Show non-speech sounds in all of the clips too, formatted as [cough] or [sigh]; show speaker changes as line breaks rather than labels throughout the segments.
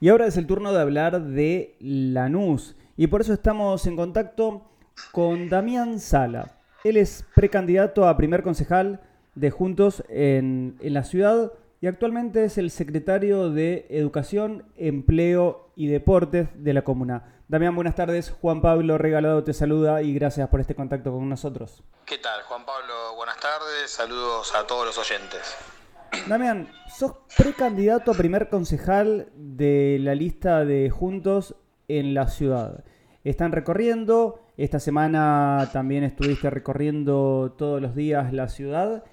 Y ahora es el turno de hablar de Lanús. Y por eso estamos en contacto con Damián Sala. Él es precandidato a primer concejal de Juntos en, la ciudad y actualmente es el secretario de Educación, Empleo y Deportes de la comuna. Damián, buenas tardes. Juan Pablo Regalado te saluda y gracias por este contacto con nosotros.
¿Qué tal, Juan Pablo? Buenas tardes. Saludos a todos los oyentes.
Damián, sos precandidato a primer concejal de la lista de Juntos en la ciudad. Están recorriendo, esta semana también estuviste recorriendo todos los días la ciudad.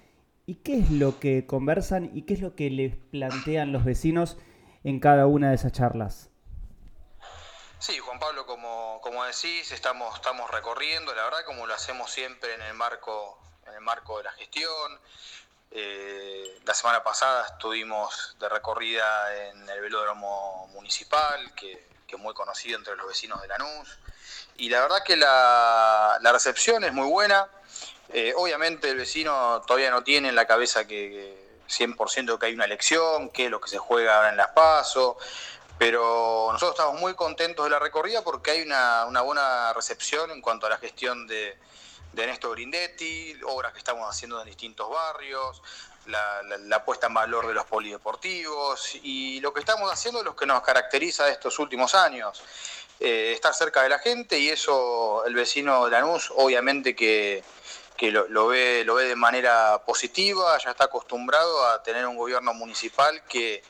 ¿Y qué es lo que conversan y qué es lo que les plantean los vecinos en cada una de esas charlas?
Sí, Juan Pablo, como, como decís, estamos, estamos recorriendo, la verdad, como lo hacemos siempre en el marco, en el marco de la gestión, eh, la semana pasada estuvimos de recorrida en el velódromo municipal, que, es muy conocido entre los vecinos de Lanús. Y la verdad que la, recepción es muy buena. Eh, obviamente el vecino todavía no tiene en la cabeza que, 100% que hay una elección, qué es lo que se juega ahora en las PASO. Pero nosotros estamos muy contentos de la recorrida porque hay una, una buena recepción en cuanto a la gestión de, de Néstor Grindetti, obras que estamos haciendo en distintos barrios, la, puesta en valor de los polideportivos y lo que estamos haciendo es lo que nos caracteriza de estos últimos años. Eh, estar cerca de la gente y eso el vecino de Lanús obviamente que, lo, ve, lo ve de manera positiva, ya está acostumbrado a tener un gobierno municipal que,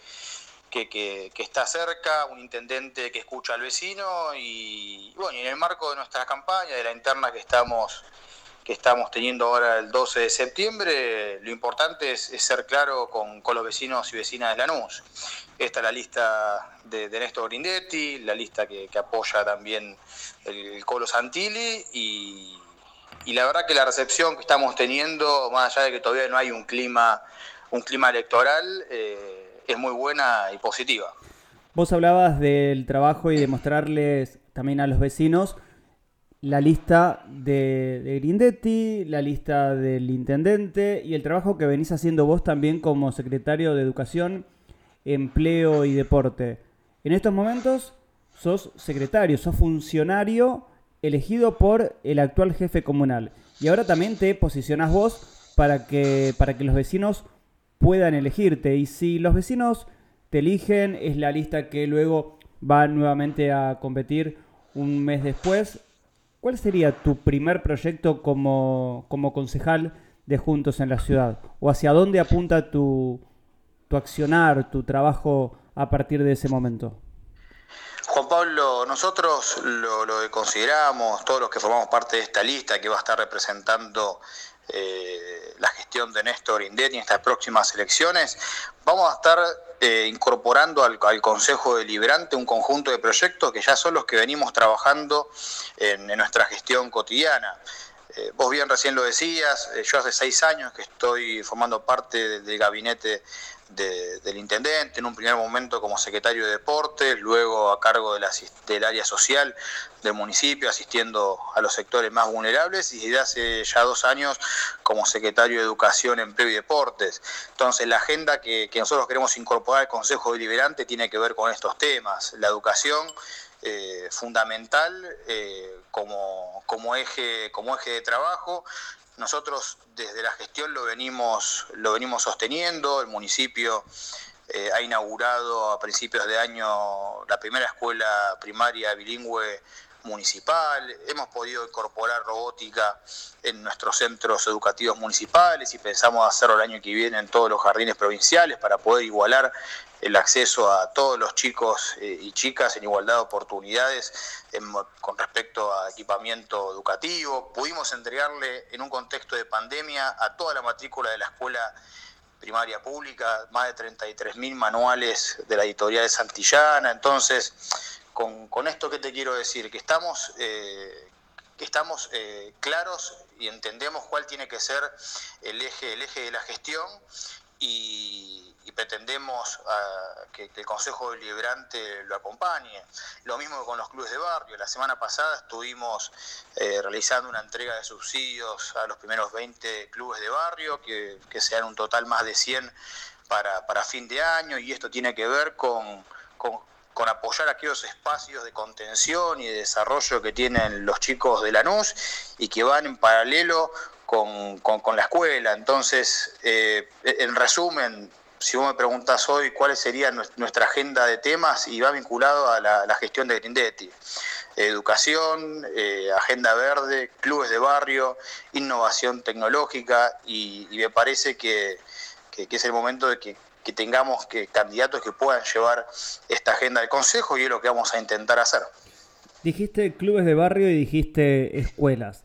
que, está cerca, un intendente que escucha al vecino y, bueno, en el marco de nuestra campaña, de la interna que estamos que estamos teniendo ahora el 12 de septiembre, lo importante es, ser claro con, los vecinos y vecinas de Lanús. Esta es la lista de, Néstor Grindetti, la lista que, apoya también el, Colo Santilli y, la verdad que la recepción que estamos teniendo, más allá de que todavía no hay un clima, un clima electoral, eh, es muy buena y positiva.
Vos hablabas del trabajo y de mostrarles también a los vecinos la lista de, Grindetti, la lista del intendente y el trabajo que venís haciendo vos también como secretario de Educación, Empleo y Deporte. En estos momentos sos secretario, sos funcionario elegido por el actual jefe comunal. Y ahora también te posicionás vos para que, para que los vecinos puedan elegirte. Y si los vecinos te eligen, es la lista que luego va nuevamente a competir un mes después ¿Cuál sería tu primer proyecto como, concejal de Juntos en la ciudad? ¿O hacia dónde apunta tu, tu accionar, tu trabajo a partir de ese momento?
Juan Pablo, nosotros lo, que consideramos, todos los que formamos parte de esta lista que va a estar representando eh, la gestión de Néstor Indetti en estas próximas elecciones, vamos a estar eh, incorporando al, Consejo Deliberante un conjunto de proyectos que ya son los que venimos trabajando en, nuestra gestión cotidiana. Eh, vos bien recién lo decías, yo hace seis años que estoy formando parte del gabinete del intendente, en un primer momento como secretario de Deportes, luego a cargo de la, del área social del municipio, asistiendo a los sectores más vulnerables, y desde hace ya dos años como secretario de Educación, Empleo y Deportes. Entonces, la agenda que, nosotros queremos incorporar al Consejo Deliberante tiene que ver con estos temas, la educación. Eh, fundamental eh, como, como, eje, como eje de trabajo nosotros desde la gestión lo venimos, lo venimos sosteniendo, el municipio eh, ha inaugurado a principios de año la primera escuela primaria bilingüe municipal, hemos podido incorporar robótica en nuestros centros educativos municipales y pensamos hacerlo el año que viene en todos los jardines provinciales para poder igualar el acceso a todos los chicos eh, y chicas en igualdad de oportunidades con respecto a equipamiento educativo. Pudimos entregarle en un contexto de pandemia a toda la matrícula de la escuela primaria pública más de 33.000 manuales de la editorial de Santillana. Entonces, con, esto que te quiero decir, que estamos, eh, que estamos eh, claros y entendemos cuál tiene que ser el eje, el eje de la gestión y, pretendemos ah, que, el Consejo Deliberante lo acompañe. Lo mismo con los clubes de barrio. La semana pasada estuvimos eh, realizando una entrega de subsidios a los primeros 20 clubes de barrio, que, sean un total más de 100 para, fin de año, y esto tiene que ver con con apoyar aquellos espacios de contención y de desarrollo que tienen los chicos de Lanús y que van en paralelo con, la escuela. Entonces, eh, en resumen, si vos me preguntás hoy cuál sería nuestra agenda de temas, y va vinculado a la, gestión de Grindetti. Educación, eh, agenda verde, clubes de barrio, innovación tecnológica, y, me parece que, es el momento de que, tengamos que, candidatos que puedan llevar esta agenda del Consejo y es lo que vamos a intentar hacer.
Dijiste clubes de barrio y dijiste escuelas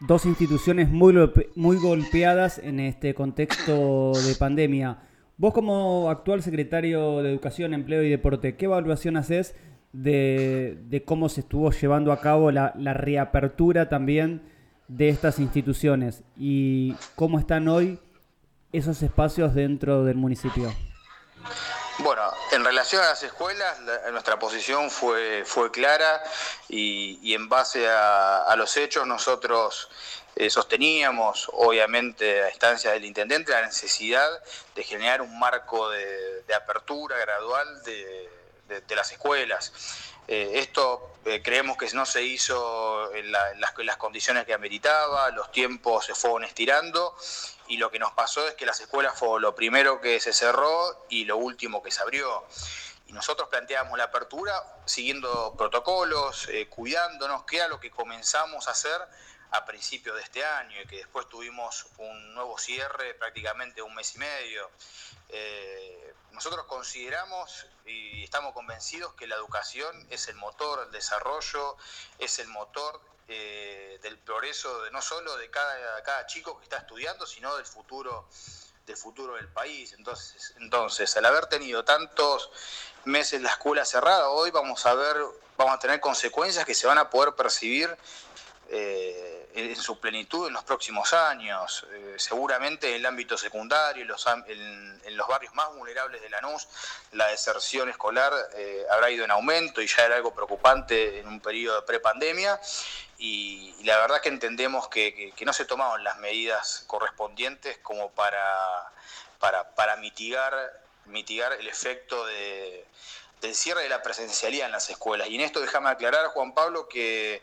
dos instituciones muy, muy golpeadas en este contexto de pandemia. Vos como actual secretario de Educación, Empleo y Deporte, ¿qué evaluación haces de, cómo se estuvo llevando a cabo la, reapertura también de estas instituciones y cómo están hoy esos espacios dentro del municipio?
Bueno, en relación a las escuelas, nuestra posición fue, fue clara y, en base a, los hechos nosotros eh, sosteníamos, obviamente, a instancia del intendente, la necesidad de generar un marco de, apertura gradual de, las escuelas. Eh, esto eh, creemos que no se hizo en, las, condiciones que ameritaba, los tiempos se fueron estirando y lo que nos pasó es que las escuelas fue lo primero que se cerró y lo último que se abrió. Y nosotros planteábamos la apertura siguiendo protocolos, cuidándonos, que era lo que comenzamos a hacer a principios de este año y que después tuvimos un nuevo cierre prácticamente un mes y medio. Eh, nosotros consideramos y estamos convencidos que la educación es el motor del desarrollo, es el motor eh, del progreso de, no solo de cada, cada chico que está estudiando, sino del futuro del futuro del país. Entonces, entonces, al haber tenido tantos meses la escuela cerrada, hoy vamos a ver, vamos a tener consecuencias que se van a poder percibir eh, en su plenitud en los próximos años. Eh, seguramente en el ámbito secundario, en los, en, los, barrios más vulnerables de Lanús, la deserción escolar eh, habrá ido en aumento y ya era algo preocupante en un periodo de prepandemia. Y, y la verdad que entendemos que, no se tomaron las medidas correspondientes como para, para, para mitigar, mitigar el efecto de del cierre de la presencialidad en las escuelas. Y en esto déjame aclarar, Juan Pablo, que,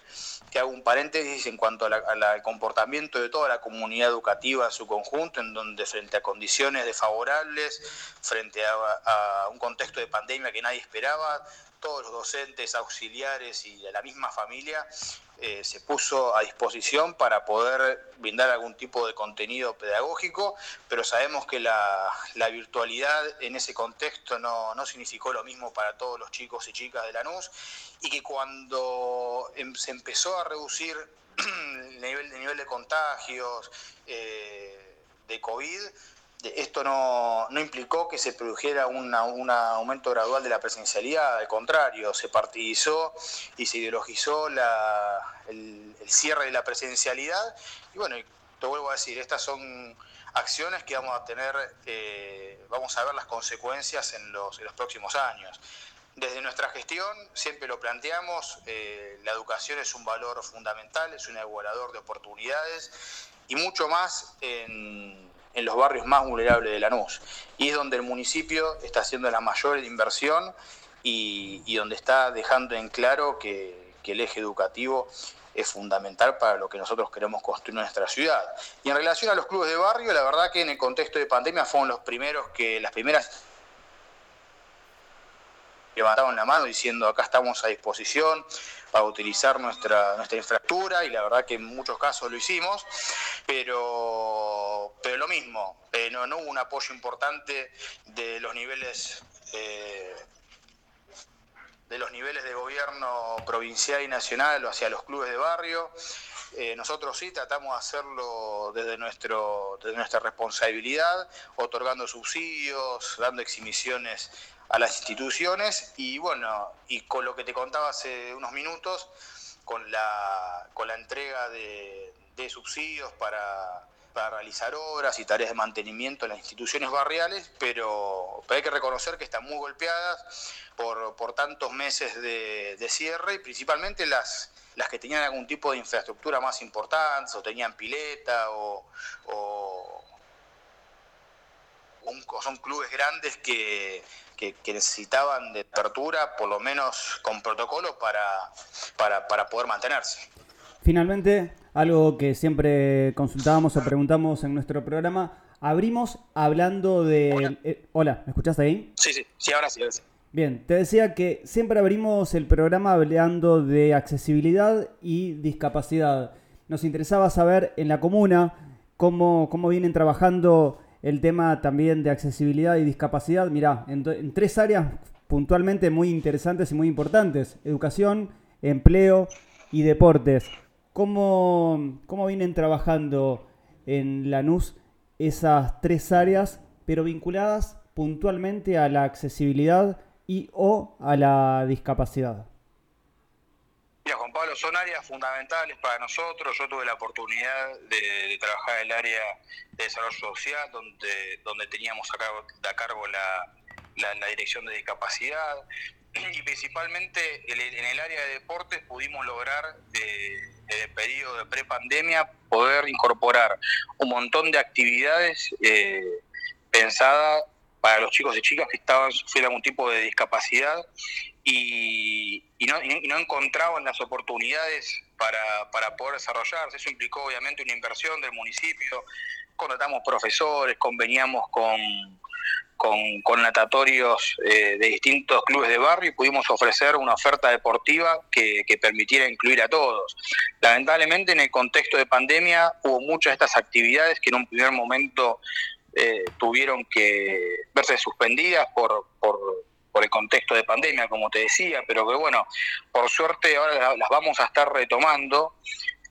hago un paréntesis en cuanto al comportamiento de toda la comunidad educativa en su conjunto, en donde frente a condiciones desfavorables, frente a un contexto de pandemia que nadie esperaba, todos los docentes, auxiliares y de la misma familia eh, se puso a disposición para poder brindar algún tipo de contenido pedagógico, pero sabemos que la, virtualidad en ese contexto no, significó lo mismo para todos los chicos y chicas de Lanús y que cuando em, se empezó a reducir [clears throat] el nivel, nivel de contagios eh, de COVID, esto no, implicó que se produjera un aumento gradual de la presencialidad, al contrario, se partidizó y se ideologizó el, cierre de la presencialidad. Y bueno, te vuelvo a decir, estas son acciones que vamos a tener, vamos a ver las consecuencias en los, próximos años. Desde nuestra gestión siempre lo planteamos, eh, la educación es un valor fundamental, es un igualador de oportunidades y mucho más en en los barrios más vulnerables de Lanús. Y es donde el municipio está haciendo la mayor inversión y, donde está dejando en claro que, el eje educativo es fundamental para lo que nosotros queremos construir en nuestra ciudad. Y en relación a los clubes de barrio, la verdad que en el contexto de pandemia fueron los primeros que, las primeras levantaron la mano diciendo acá estamos a disposición para utilizar nuestra, nuestra infraestructura y la verdad que en muchos casos lo hicimos, pero, pero lo mismo, eh, no, hubo un apoyo importante de los niveles eh, de los niveles de gobierno provincial y nacional hacia los clubes de barrio. Eh, nosotros sí tratamos de hacerlo desde, nuestro, desde nuestra responsabilidad, otorgando subsidios, dando exhibiciones a las instituciones y bueno, y con lo que te contaba hace unos minutos, con la, con la entrega de, subsidios para, realizar obras y tareas de mantenimiento en las instituciones barriales, pero, hay que reconocer que están muy golpeadas por, por tantos meses de, cierre y principalmente las, las que tenían algún tipo de infraestructura más importante o tenían pileta o son clubes grandes que, necesitaban de apertura, por lo menos con protocolo, para, para, poder mantenerse.
Finalmente, algo que siempre consultábamos o preguntamos en nuestro programa, abrimos hablando de... Hola, eh, ¿me escuchás ahí?
Sí, sí, sí, ahora sí, ahora sí.
Bien, te decía que siempre abrimos el programa hablando de accesibilidad y discapacidad. Nos interesaba saber en la comuna cómo, cómo vienen trabajando el tema también de accesibilidad y discapacidad. Mirá, en, tres áreas puntualmente muy interesantes y muy importantes. Educación, empleo y deportes. ¿Cómo, cómo vienen trabajando en Lanús esas tres áreas, pero vinculadas puntualmente a la accesibilidad y o a la discapacidad?
Mira, Juan Pablo, son áreas fundamentales para nosotros. Yo tuve la oportunidad de, trabajar en el área de desarrollo social, donde, donde teníamos a cargo, la, la, dirección de discapacidad. [clears throat] Y principalmente en el área de deportes pudimos lograr, desde el periodo de prepandemia, poder incorporar un montón de actividades eh, pensadas para los chicos y chicas que estaban sufriendo algún tipo de discapacidad y, no, no, encontraban las oportunidades para, para, poder desarrollarse. Eso implicó obviamente una inversión del municipio, contratamos profesores, conveníamos con, con, natatorios eh, de distintos clubes de barrio y pudimos ofrecer una oferta deportiva que, que, permitiera incluir a todos. Lamentablemente en el contexto de pandemia hubo muchas de estas actividades que en un primer momento eh, tuvieron que verse suspendidas por, por, el contexto de pandemia, como te decía, pero que bueno, por suerte ahora las vamos a estar retomando.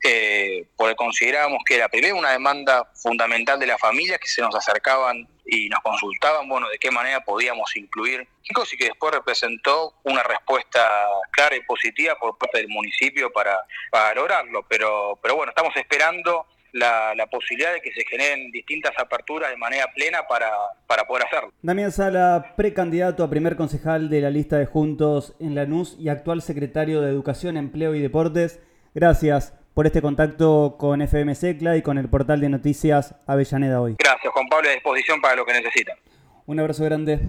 Eh, porque consideramos que era primero una demanda fundamental de las familias que se nos acercaban y nos consultaban, bueno, de qué manera podíamos incluir chicos y que después representó una respuesta clara y positiva por parte del municipio para, para lograrlo. Pero, pero bueno, estamos esperando la, posibilidad de que se generen distintas aperturas de manera plena para, para poder hacerlo.
Damián Sala, precandidato a primer concejal de la lista de Juntos en Lanús y actual secretario de Educación, Empleo y Deportes, gracias por este contacto con FM Secla y con el portal de noticias Avellaneda Hoy.
Gracias, Juan Pablo, a disposición para lo que necesitan.
Un abrazo grande.